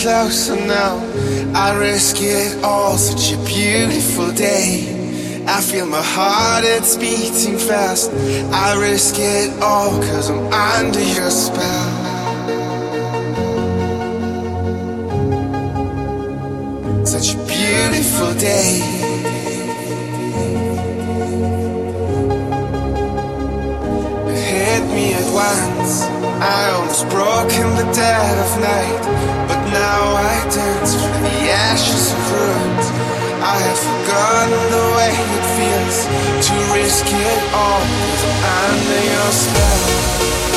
Closer now. I risk it all, such a beautiful day. I feel my heart, it's beating fast. I risk it all, cause I'm under your spell. Such a beautiful day. It hit me at once. I almost broke in the dead of night now I dance from the ashes of ruins. I have forgotten the way it feels to risk it all under your spell.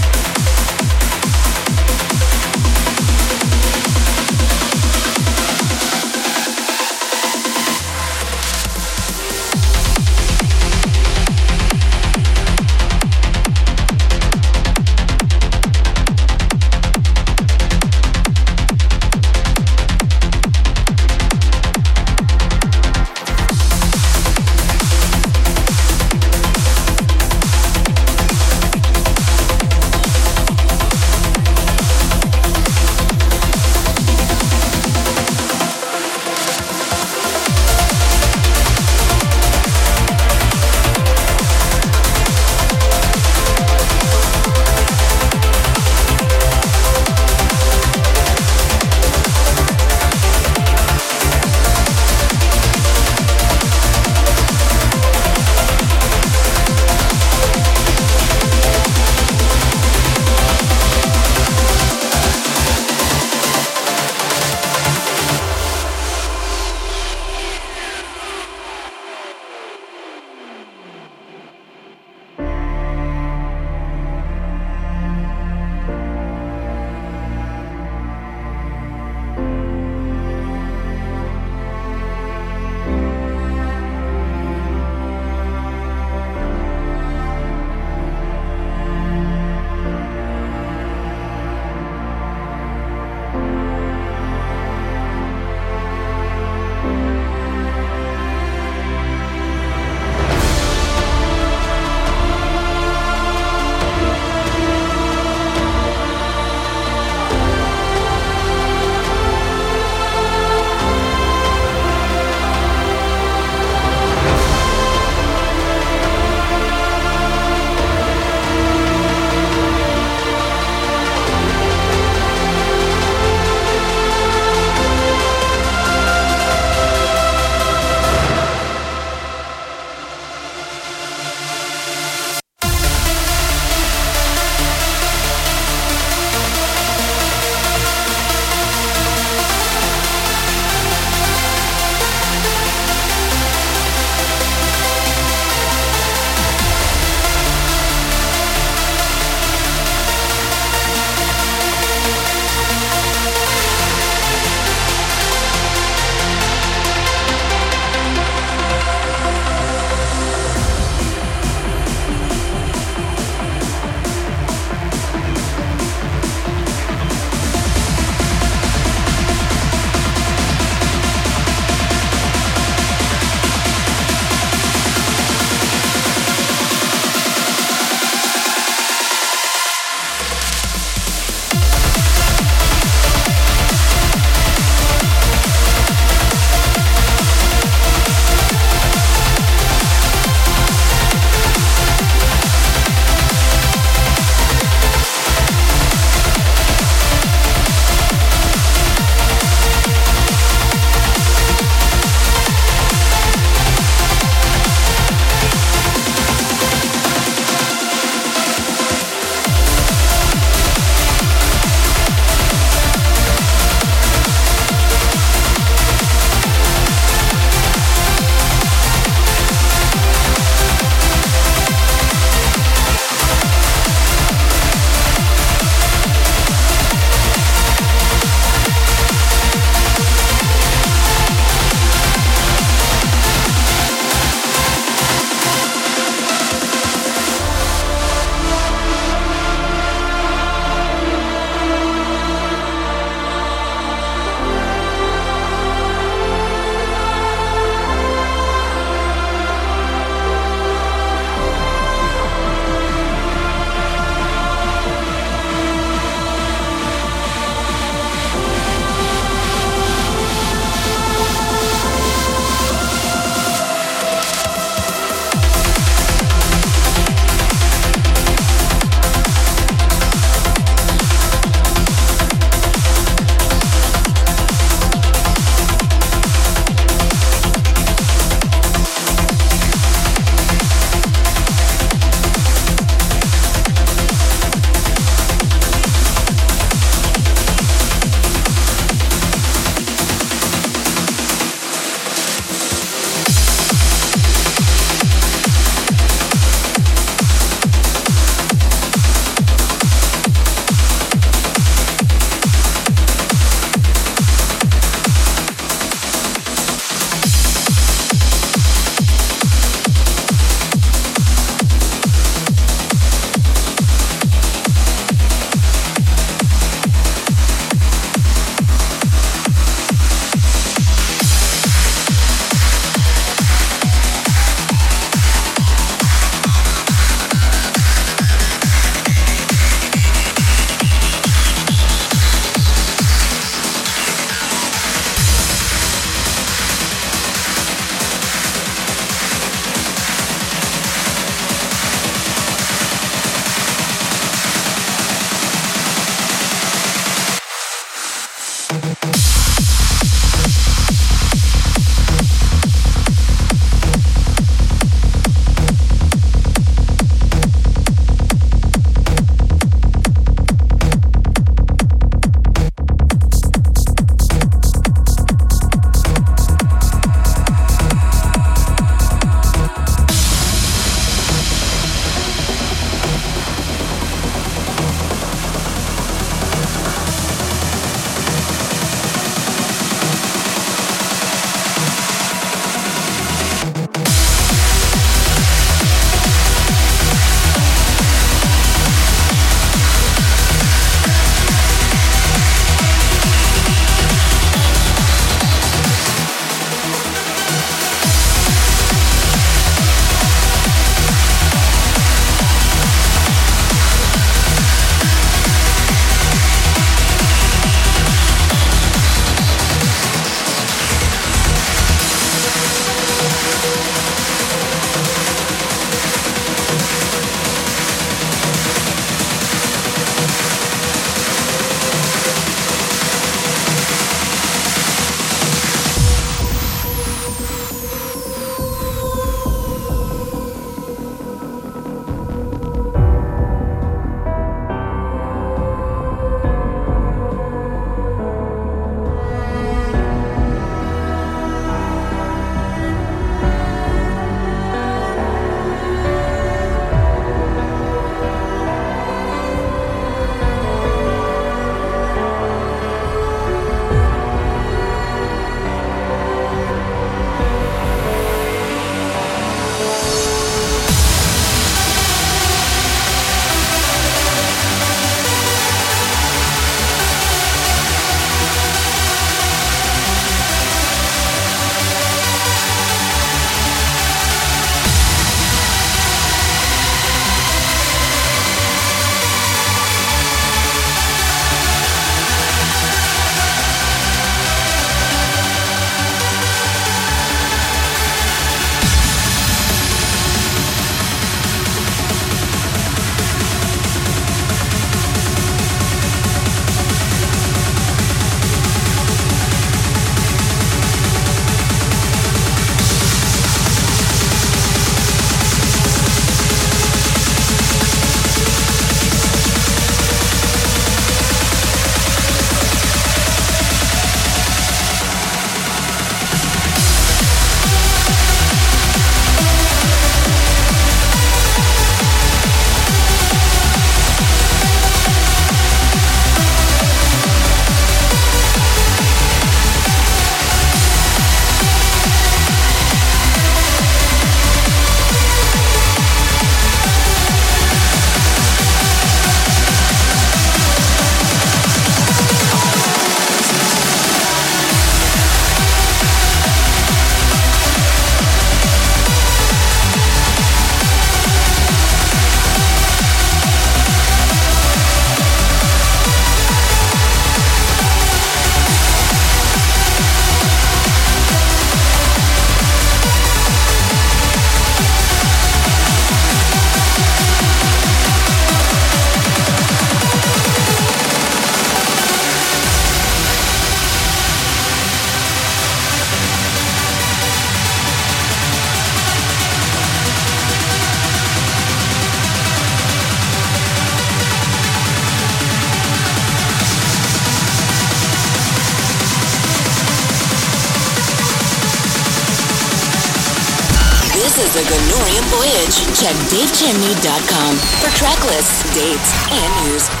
Check DaveChimney.com for track lists, dates, and news.